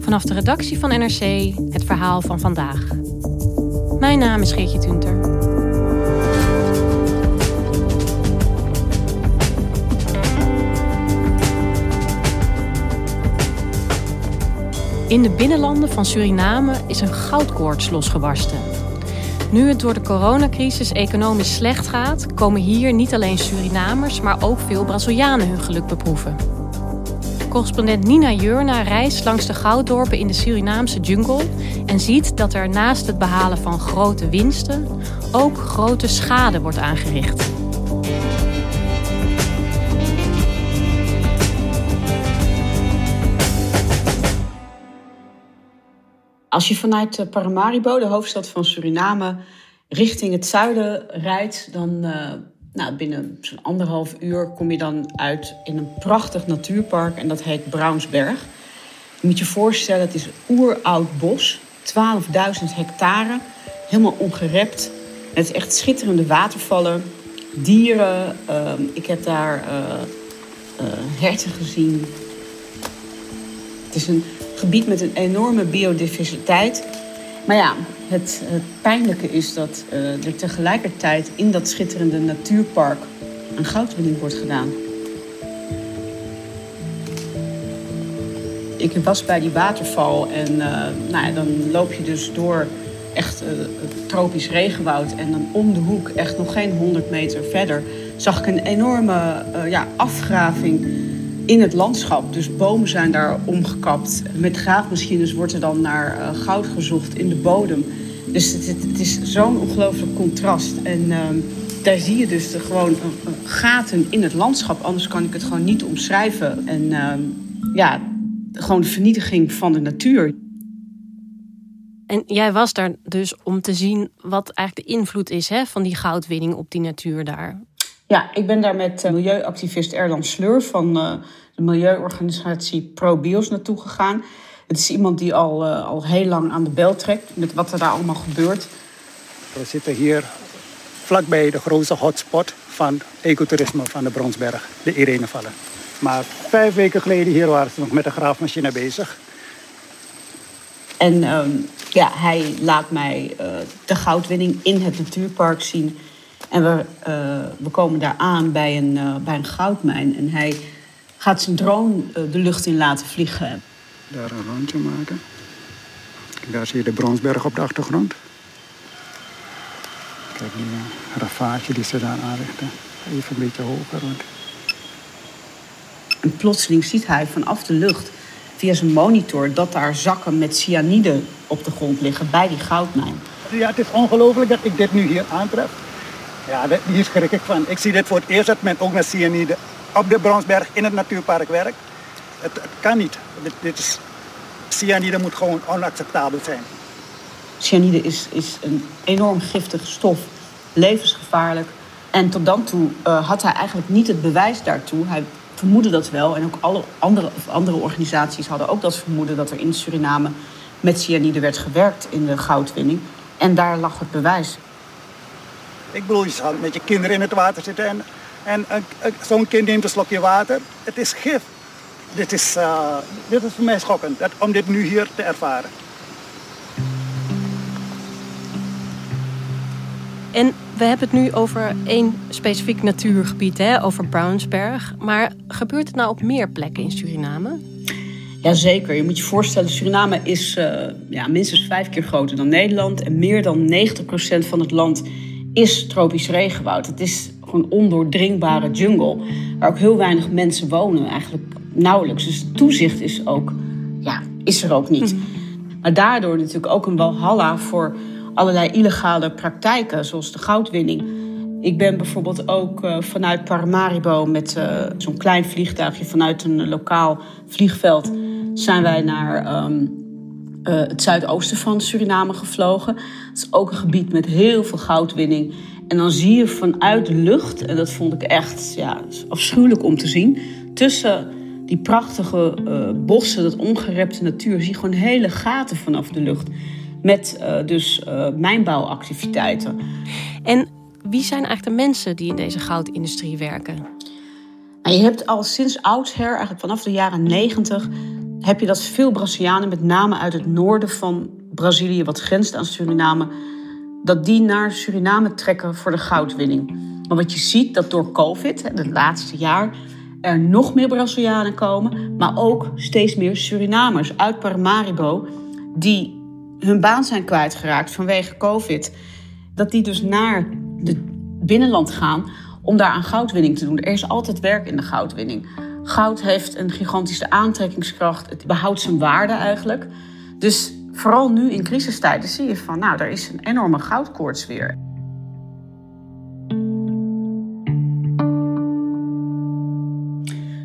Vanaf de redactie van NRC het verhaal van vandaag. Mijn naam is Geertje Tunter. In de binnenlanden van Suriname is een goudkoorts losgebarsten. Nu het door de coronacrisis economisch slecht gaat, komen hier niet alleen Surinamers, maar ook veel Brazilianen hun geluk beproeven. Correspondent Nina Jurna reist langs de gouddorpen in de Surinaamse jungle en ziet dat er naast het behalen van grote winsten ook grote schade wordt aangericht. Als je vanuit Paramaribo, de hoofdstad van Suriname, richting het zuiden rijdt, dan uh, nou, binnen zo'n anderhalf uur kom je dan uit in een prachtig natuurpark en dat heet Brownsberg. Je moet je voorstellen, het is een oeroud bos, 12.000 hectare, helemaal ongerept. Het is echt schitterende watervallen, dieren. Uh, ik heb daar uh, herten gezien. Het is een gebied met een enorme biodiversiteit. Maar ja, het, het pijnlijke is dat uh, er tegelijkertijd in dat schitterende natuurpark een goudwinning wordt gedaan. Ik was bij die waterval en uh, nou ja, dan loop je dus door echt het tropisch regenwoud. En dan om de hoek, echt nog geen 100 meter verder, zag ik een enorme ja, afgraving in het landschap. Dus bomen zijn daar omgekapt. Met graafmachines wordt er dan naar uh, goud gezocht in de bodem. Dus het, is zo'n ongelooflijk contrast. En uh, daar zie je dus de, gewoon uh, gaten in het landschap. Anders kan ik het gewoon niet omschrijven. En ehm, ja, gewoon de vernietiging van de natuur. En jij was daar dus om te zien wat eigenlijk de invloed is hè, van die goudwinning op die natuur daar. Ja, ik ben daar met uh, milieuactivist Erland Sleur van uh, de milieuorganisatie ProBios naartoe gegaan. Het is iemand die al, uh, al heel lang aan de bel trekt met wat er daar allemaal gebeurt. We zitten hier vlakbij de grootste hotspot van ecotourisme van de Bronsberg, de Irenevallen. Maar vijf weken geleden hier waren ze nog met de graafmachine bezig. En um, ja, hij laat mij de goudwinning in het natuurpark zien. En we, uh, we komen daar aan bij een, uh, bij een goudmijn. En hij gaat zijn drone uh, de lucht in laten vliegen. Daar een rondje maken. Daar zie je de Bronsberg op de achtergrond. Kijk, die ravage die ze daar aanrichten. Even een beetje hoger. Want... En plotseling ziet hij vanaf de lucht via zijn monitor dat daar zakken met cyanide op de grond liggen bij die goudmijn. Ja, het is ongelooflijk dat ik dit nu hier aantref. Ja, hier schrik ik van. Ik zie dit voor het eerst dat men ook met cyanide op de Bronsberg in het natuurpark werkt. Het, kan niet. Dit, dit is, cyanide moet gewoon onacceptabel zijn. Cyanide is, is een enorm giftige stof, levensgevaarlijk. En tot dan toe uh, had hij eigenlijk niet het bewijs daartoe. Hij vermoedde dat wel. En ook alle andere, andere organisaties hadden ook dat vermoeden dat er in Suriname met cyanide werd gewerkt in de goudwinning. En daar lag het bewijs. Ik bedoel, je zal met je kinderen in het water zitten en, en, en zo'n kind neemt een slokje water. Het is gif. Dit is, uh, dit is voor mij schokkend dat, om dit nu hier te ervaren. En we hebben het nu over één specifiek natuurgebied, hè, over Brownsberg. Maar gebeurt het nou op meer plekken in Suriname? Jazeker. Je moet je voorstellen, Suriname is uh, ja, minstens vijf keer groter dan Nederland. En meer dan 90% van het land is tropisch regenwoud. Het is gewoon ondoordringbare jungle. Waar ook heel weinig mensen wonen, eigenlijk nauwelijks. Dus toezicht is ook, ja, is er ook niet. Maar daardoor natuurlijk ook een walhalla voor allerlei illegale praktijken, zoals de goudwinning. Ik ben bijvoorbeeld ook uh, vanuit Paramaribo met uh, zo'n klein vliegtuigje vanuit een lokaal vliegveld zijn wij naar um, uh, het zuidoosten van Suriname gevlogen. Het is ook een gebied met heel veel goudwinning. En dan zie je vanuit de lucht, en dat vond ik echt ja, afschuwelijk om te zien, tussen die prachtige uh, bossen, dat ongerepte natuur, zie je gewoon hele gaten vanaf de lucht. Met uh, dus mijnbouwactiviteiten. En wie zijn eigenlijk de mensen die in deze goudindustrie werken? Nou, je hebt al sinds oudsher, eigenlijk vanaf de jaren negentig, heb je dat veel Brazilianen, met name uit het noorden van Brazilië, wat grenst aan Suriname, dat die naar Suriname trekken voor de goudwinning. Maar wat je ziet, dat door COVID, het laatste jaar, er nog meer Brazilianen komen, maar ook steeds meer Surinamers uit Paramaribo die hun baan zijn kwijtgeraakt vanwege COVID. Dat die dus naar het binnenland gaan om daar aan goudwinning te doen. Er is altijd werk in de goudwinning. Goud heeft een gigantische aantrekkingskracht. Het behoudt zijn waarde eigenlijk. Dus vooral nu in crisistijden zie je van, nou, er is een enorme goudkoorts weer.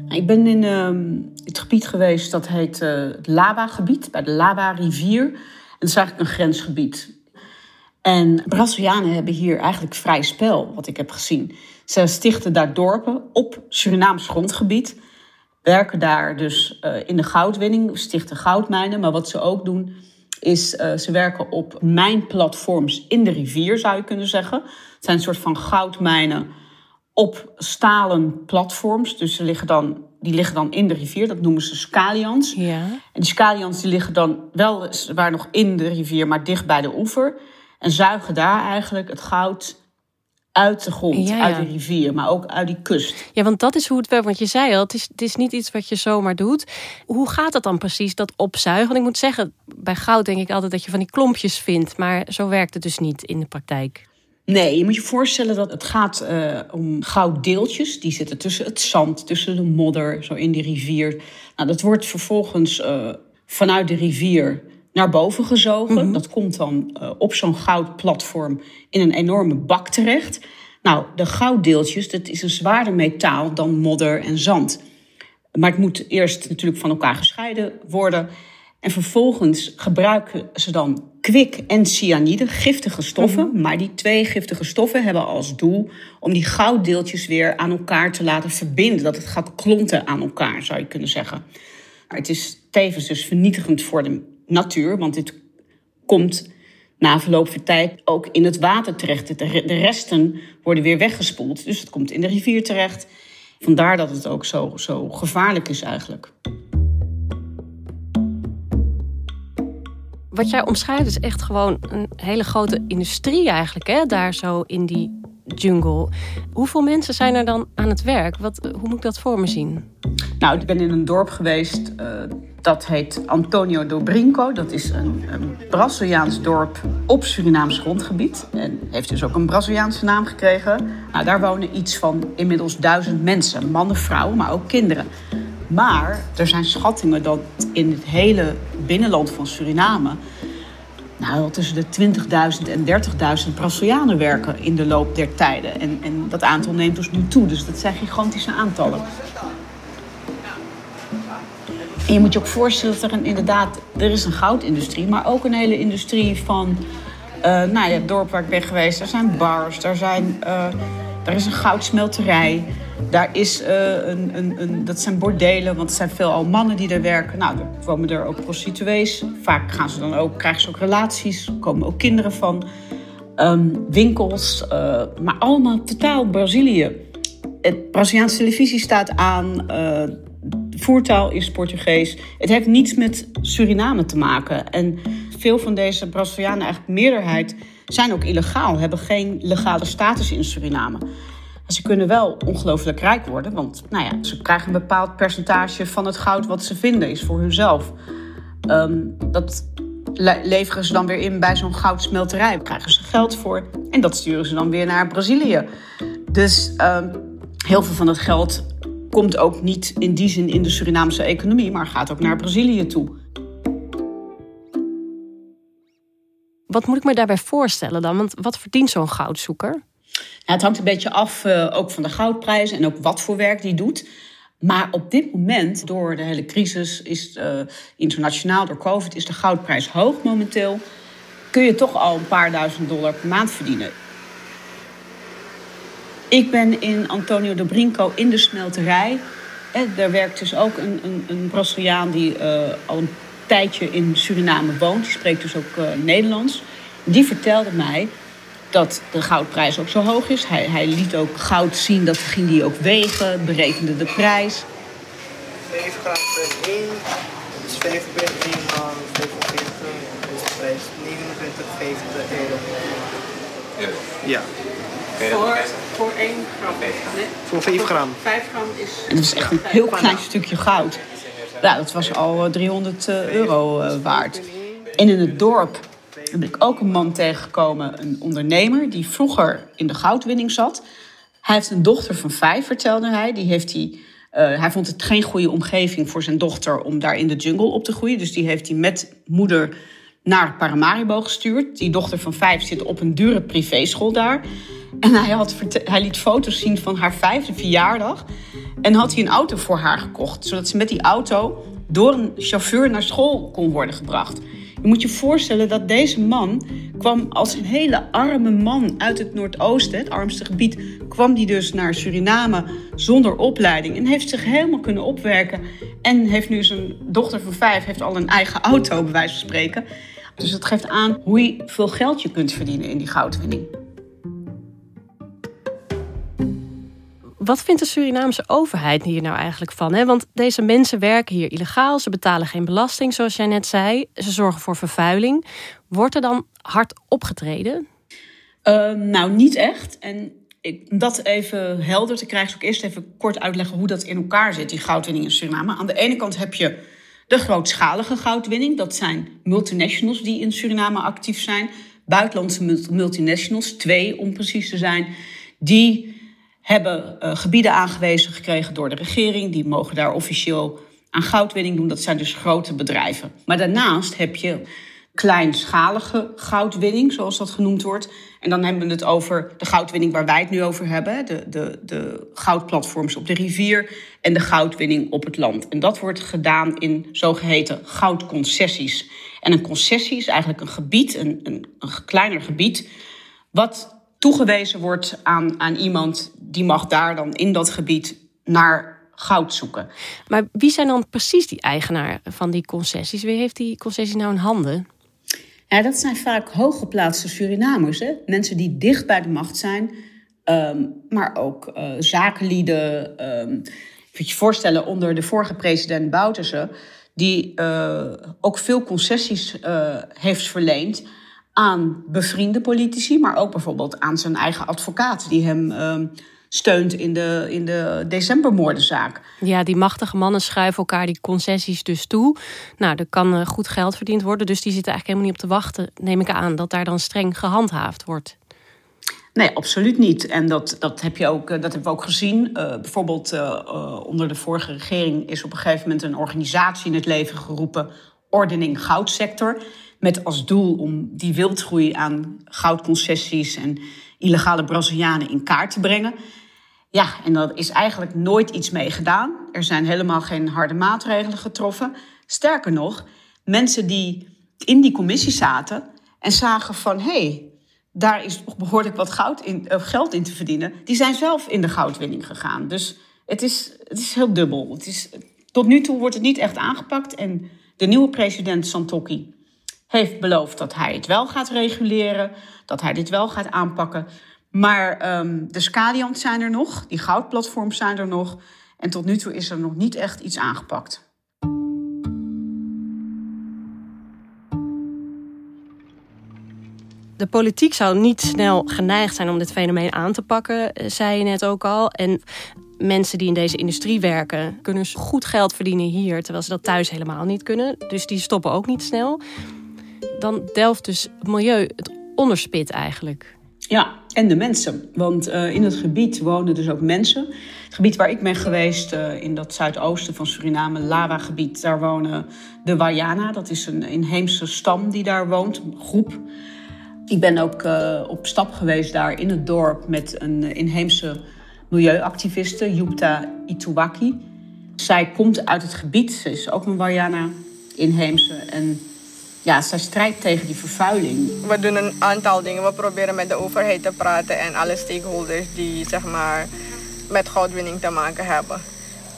Ik ben in uh, het gebied geweest dat heet uh, het Laba-gebied, bij de Laba-rivier. En dat is eigenlijk een grensgebied. En Brazilianen hebben hier eigenlijk vrij spel, wat ik heb gezien. Ze stichten daar dorpen op Surinaams grondgebied. Werken daar dus uh, in de goudwinning, stichten goudmijnen. Maar wat ze ook doen, is uh, ze werken op mijnplatforms in de rivier, zou je kunnen zeggen. Het zijn een soort van goudmijnen op stalen platforms. Dus ze liggen dan, die liggen dan in de rivier. Dat noemen ze scalions. Ja. En die scalions die liggen dan wel waar nog in de rivier, maar dicht bij de oever. En zuigen daar eigenlijk het goud uit de grond, Ja, ja. uit de rivier, maar ook uit die kust. Ja, want dat is hoe het werkt. Want je zei al, het is, het is niet iets wat je zomaar doet. Hoe gaat dat dan precies, dat opzuigen? Want ik moet zeggen, bij goud denk ik altijd dat je van die klompjes vindt. Maar zo werkt het dus niet in de praktijk. Nee, je moet je voorstellen dat het gaat eh, om gouddeeltjes. Die zitten tussen het zand, tussen de modder, zo in die rivier. Nou, dat wordt vervolgens eh, vanuit de rivier naar boven gezogen. Dat komt dan eh, op zo'n goudplatform in een enorme bak terecht. Nou, de gouddeeltjes, dat is een zwaarder metaal dan modder en zand. Maar het moet eerst natuurlijk van elkaar gescheiden worden. En vervolgens gebruiken ze dan kwik en cyanide, giftige stoffen. Maar die twee giftige stoffen hebben als doel om die gouddeeltjes weer aan elkaar te laten verbinden. Dat het gaat klonten aan elkaar, zou je kunnen zeggen. Maar het is tevens dus vernietigend voor de natuur, want dit komt na verloop van tijd ook in het water terecht. De resten worden weer weggespoeld, dus het komt in de rivier terecht. Vandaar dat het ook zo, zo gevaarlijk is eigenlijk. Wat jij omschrijft is echt gewoon een hele grote industrie eigenlijk, hè? daar zo in die jungle. Hoeveel mensen zijn er dan aan het werk? Wat, hoe moet ik dat voor me zien? Nou, ik ben in een dorp geweest, uh, dat heet Antonio do Brinco. Dat is een, een Braziliaans dorp op Surinaams grondgebied. En heeft dus ook een Braziliaanse naam gekregen. Nou, daar wonen iets van inmiddels duizend mensen. Mannen, vrouwen, maar ook kinderen. Maar er zijn schattingen dat in het hele binnenland van Suriname... Nou, tussen de 20.000 en 30.000 Brazilianen werken in de loop der tijden. En, en dat aantal neemt dus nu toe. Dus dat zijn gigantische aantallen. Je moet je ook voorstellen dat er inderdaad, er is een goudindustrie, maar ook een hele industrie van, uh, nou ja, het dorp waar ik ben geweest, er zijn bars, er, zijn, uh, er is een goudsmelterij, daar is uh, een, een, een, dat zijn bordelen, want het zijn veelal mannen die er werken. Nou, er komen er ook prostituees. Vaak gaan ze dan ook, krijgen ze ook relaties, komen ook kinderen van. Um, winkels, maar allemaal totaal Brazilië. Het Braziliaanse televisie staat aan voertaal is Portugees. Het heeft niets met Suriname te maken. En veel van deze Brazilianen, eigenlijk meerderheid, zijn ook illegaal, hebben geen legale status in Suriname. Ze kunnen wel ongelooflijk rijk worden, want nou ja, ze krijgen een bepaald percentage van het goud wat ze vinden, is voor hunzelf. Um, dat le leveren ze dan weer in bij zo'n goudsmelterij. Daar krijgen ze geld voor en dat sturen ze dan weer naar Brazilië. Dus um, heel veel van dat geld komt ook niet in die zin in de Surinaamse economie, maar gaat ook naar Brazilië toe. Wat moet ik me daarbij voorstellen dan? Want wat verdient zo'n goudzoeker? het hangt een beetje af uh, ook van de goudprijs en ook wat voor werk die doet. Maar op dit moment, door de hele crisis, is uh, internationaal door COVID, is de goudprijs hoog momenteel. Kun je toch al een paar duizend dollar per maand verdienen. Ik ben in Antonio de Brinco in de smelterij. En daar werkt dus ook een, een, een Braziliaan die uh, al een tijdje in Suriname woont. Die spreekt dus ook uh, Nederlands. Die vertelde mij dat de goudprijs ook zo hoog is. Hij, hij liet ook goud zien, dat ging hij ook wegen, berekende de prijs. 5 gram per 1, dus 5 per 1 van 45 is de prijs 29,50 euro. Ja. Voor, voor 1 gram? Nee. Voor 5 gram. 5 gram is... En dat is echt een heel klein stukje goud. Ja, dat was al 300 euro waard. En in het dorp ben ik ook een man tegengekomen, een ondernemer, die vroeger in de goudwinning zat. Hij heeft een dochter van vijf, vertelde hij. Die heeft hij, uh, hij vond het geen goede omgeving voor zijn dochter om daar in de jungle op te groeien. Dus die heeft hij met moeder naar Paramaribo gestuurd. Die dochter van vijf zit op een dure privéschool daar. En hij, had, hij liet foto's zien van haar vijfde verjaardag. En had hij een auto voor haar gekocht, zodat ze met die auto door een chauffeur naar school kon worden gebracht. Je moet je voorstellen dat deze man kwam als een hele arme man uit het Noordoosten, het armste gebied, kwam die dus naar Suriname zonder opleiding en heeft zich helemaal kunnen opwerken. En heeft nu zijn dochter van vijf, heeft al een eigen auto, bij wijze van spreken. Dus dat geeft aan hoe je veel geld je kunt verdienen in die goudwinning. Wat vindt de Surinaamse overheid hier nou eigenlijk van? Hè? Want deze mensen werken hier illegaal, ze betalen geen belasting, zoals jij net zei. Ze zorgen voor vervuiling. Wordt er dan hard opgetreden? Uh, nou, niet echt. En ik, om dat even helder te krijgen, zal ik eerst even kort uitleggen hoe dat in elkaar zit, die goudwinning in Suriname. Aan de ene kant heb je de grootschalige goudwinning. Dat zijn multinationals die in Suriname actief zijn. Buitenlandse multinationals, twee om precies te zijn, die hebben uh, gebieden aangewezen gekregen door de regering. Die mogen daar officieel aan goudwinning doen. Dat zijn dus grote bedrijven. Maar daarnaast heb je kleinschalige goudwinning, zoals dat genoemd wordt. En dan hebben we het over de goudwinning waar wij het nu over hebben. De, de, de goudplatforms op de rivier en de goudwinning op het land. En dat wordt gedaan in zogeheten goudconcessies. En een concessie is eigenlijk een gebied, een, een, een kleiner gebied... wat toegewezen wordt aan, aan iemand die mag daar dan in dat gebied naar goud zoeken. Maar wie zijn dan precies die eigenaar van die concessies? Wie heeft die concessie nou in handen? Ja, dat zijn vaak hooggeplaatste Surinamers. Hè? Mensen die dicht bij de macht zijn, ehm, maar ook uh, zakenlieden. Um, je je voorstellen, onder de vorige president Bouterse, die uh, ook veel concessies uh, heeft verleend aan bevriende politici, maar ook bijvoorbeeld aan zijn eigen advocaat, die hem uh, steunt in de, in de decembermoordenzaak. Ja, die machtige mannen schuiven elkaar die concessies dus toe. Nou, er kan uh, goed geld verdiend worden, dus die zitten eigenlijk helemaal niet op te wachten, neem ik aan, dat daar dan streng gehandhaafd wordt. Nee, absoluut niet. En dat, dat, heb je ook, eh, dat hebben we ook gezien. Uh, bijvoorbeeld onder de vorige regering is op een gegeven moment een organisatie in het leven geroepen, Ordening Goudsector. Met als doel om die wildgroei aan goudconcessies en illegale Brazilianen in kaart te brengen. Ja, en daar is eigenlijk nooit iets mee gedaan. Er zijn helemaal geen harde maatregelen getroffen. Sterker nog, mensen die in die commissie zaten en zagen van hé, hey, daar is behoorlijk wat goud in, uh, geld in te verdienen, die zijn zelf in de goudwinning gegaan. Dus het is, het is heel dubbel. Het is, tot nu toe wordt het niet echt aangepakt. En de nieuwe president Santokki heeft beloofd dat hij het wel gaat reguleren, dat hij dit wel gaat aanpakken. Maar um, de Scadiant zijn er nog, die goudplatforms zijn er nog. En tot nu toe is er nog niet echt iets aangepakt. De politiek zou niet snel geneigd zijn om dit fenomeen aan te pakken, eh, zei je net ook al. En mensen die in deze industrie werken, kunnen goed geld verdienen hier, terwijl ze dat thuis helemaal niet kunnen. Dus die stoppen ook niet snel dan delft dus het milieu het onderspit eigenlijk. Ja, en de mensen. Want uh, in het gebied wonen dus ook mensen. Het gebied waar ik ben geweest, uh, in dat zuidoosten van Suriname, Lawa-gebied, daar wonen de Wayana. Dat is een inheemse stam die daar woont, een groep. Ik ben ook uh, op stap geweest daar in het dorp met een inheemse milieuactiviste, Yukta Ituwaki. Zij komt uit het gebied, ze is ook een Wayana inheemse. En ja, zij strijdt tegen die vervuiling. We doen een aantal dingen. We proberen met de overheid te praten en alle stakeholders die zeg maar, met goudwinning te maken hebben.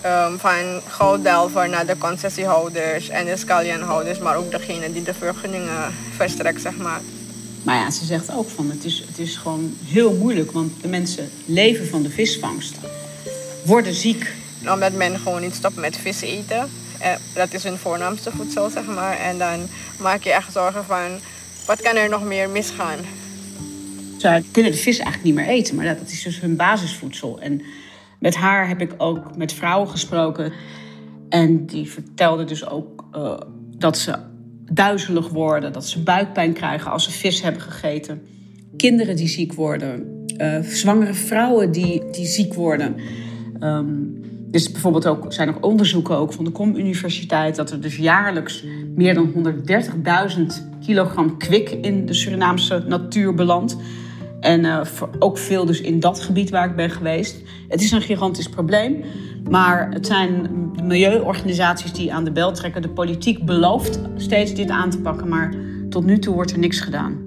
Um, van gouddelver naar de concessiehouders en de scalionhouders, maar ook degene die de vergunningen verstrekt, zeg maar. Maar ja, ze zegt ook van het is, het is gewoon heel moeilijk, want de mensen leven van de visvangst, worden ziek. Omdat men gewoon niet stopt met vis eten. Eh, dat is hun voornaamste voedsel, zeg maar. En dan maak je echt zorgen van, wat kan er nog meer misgaan? Ze kunnen de vis eigenlijk niet meer eten, maar dat is dus hun basisvoedsel. En met haar heb ik ook met vrouwen gesproken. En die vertelde dus ook uh, dat ze duizelig worden, dat ze buikpijn krijgen als ze vis hebben gegeten. Kinderen die ziek worden, uh, zwangere vrouwen die, die ziek worden. Um, dus bijvoorbeeld ook, zijn er onderzoeken ook van de KOM Universiteit dat er dus jaarlijks meer dan 130.000 kilogram kwik in de Surinaamse natuur belandt. En uh, ook veel dus in dat gebied waar ik ben geweest. Het is een gigantisch probleem. Maar het zijn milieuorganisaties die aan de bel trekken. De politiek belooft steeds dit aan te pakken, maar tot nu toe wordt er niks gedaan.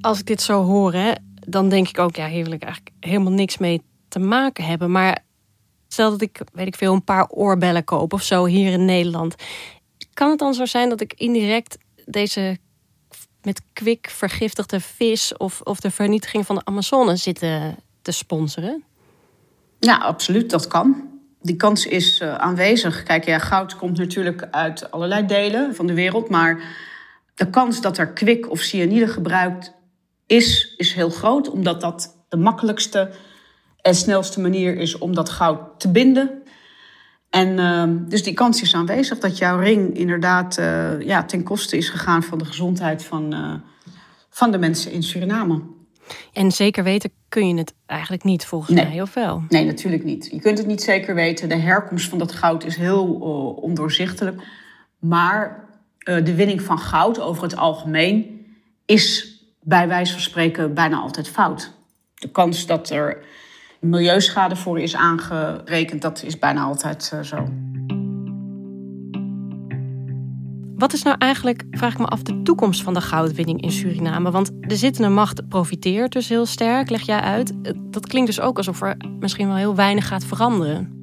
Als ik dit zo hoor, hè, dan denk ik ook, ja, hier wil ik eigenlijk helemaal niks mee te maken hebben. Maar stel dat ik, weet ik veel, een paar oorbellen koop of zo hier in Nederland. Kan het dan zo zijn dat ik indirect deze met kwik vergiftigde vis of, of de vernietiging van de Amazone zitten te sponsoren? Ja, absoluut, dat kan. Die kans is uh, aanwezig. Kijk, ja, goud komt natuurlijk uit allerlei delen van de wereld, maar de kans dat er kwik of cyanide gebruikt is, is heel groot, omdat dat de makkelijkste en snelste manier is om dat goud te binden. En uh, dus die kans is aanwezig dat jouw ring inderdaad uh, ja, ten koste is gegaan van de gezondheid van, uh, van de mensen in Suriname. En zeker weten kun je het eigenlijk niet volgens nee. mij, of wel? Nee, natuurlijk niet. Je kunt het niet zeker weten. De herkomst van dat goud is heel uh, ondoorzichtelijk. Maar de winning van goud over het algemeen is bij wijze van spreken bijna altijd fout. De kans dat er milieuschade voor is aangerekend, dat is bijna altijd uh, zo. Wat is nou eigenlijk, vraag ik me af, de toekomst van de goudwinning in Suriname? Want de zittende macht profiteert dus heel sterk, leg jij uit. Dat klinkt dus ook alsof er misschien wel heel weinig gaat veranderen.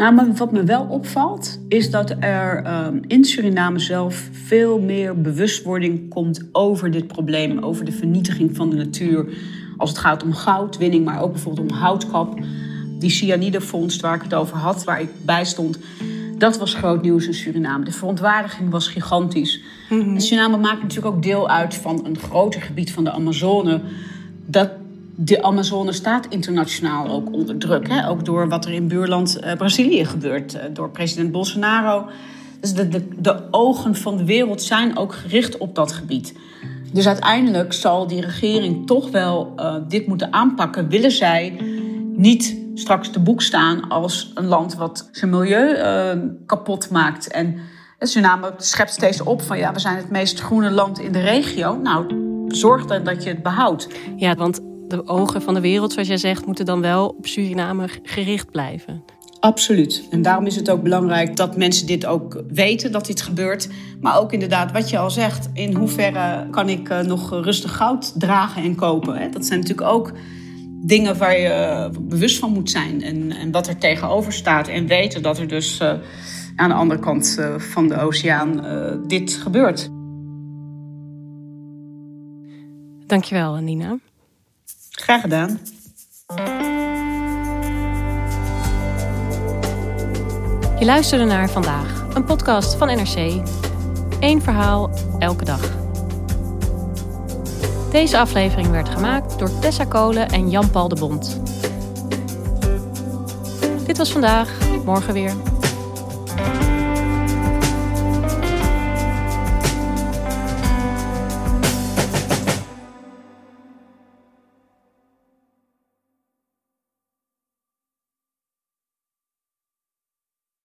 Nou, maar wat me wel opvalt, is dat er um, in Suriname zelf veel meer bewustwording komt over dit probleem, over de vernietiging van de natuur. Als het gaat om goudwinning, maar ook bijvoorbeeld om houtkap. Die cyanidefonds waar ik het over had, waar ik bij stond, dat was groot nieuws in Suriname. De verontwaardiging was gigantisch. Mm -hmm. Suriname maakt natuurlijk ook deel uit van een groter gebied van de Amazone. Dat de Amazone staat internationaal ook onder druk. Hè? Ook door wat er in buurland uh, Brazilië gebeurt, uh, door president Bolsonaro. Dus de, de, de, ogen van de wereld zijn ook gericht op dat gebied. Dus uiteindelijk zal die regering toch wel uh, dit moeten aanpakken. Willen zij niet straks te boek staan als een land wat zijn milieu kapot maakt. En Suriname schept steeds op van ja, we zijn het meest groene land in de regio. Nou, zorg dan dat je het behoudt. Ja, want de ogen van de wereld, zoals jij zegt, moeten dan wel op Suriname gericht blijven. Absoluut. En daarom is het ook belangrijk dat mensen dit ook weten, dat dit gebeurt. Maar ook inderdaad, wat je al zegt, in hoeverre kan ik nog rustig goud dragen en kopen? Dat zijn natuurlijk ook dingen waar je bewust van moet zijn. En, en wat er tegenover staat. En weten dat er dus uh, aan de andere kant van de oceaan dit gebeurt. Dankjewel, Nina. Graag gedaan. Je luisterde naar vandaag, een podcast van NRC. Eén verhaal, elke dag. Deze aflevering werd gemaakt door Tessa Kolen en Jan-Paul de Bond. Dit was vandaag, morgen weer.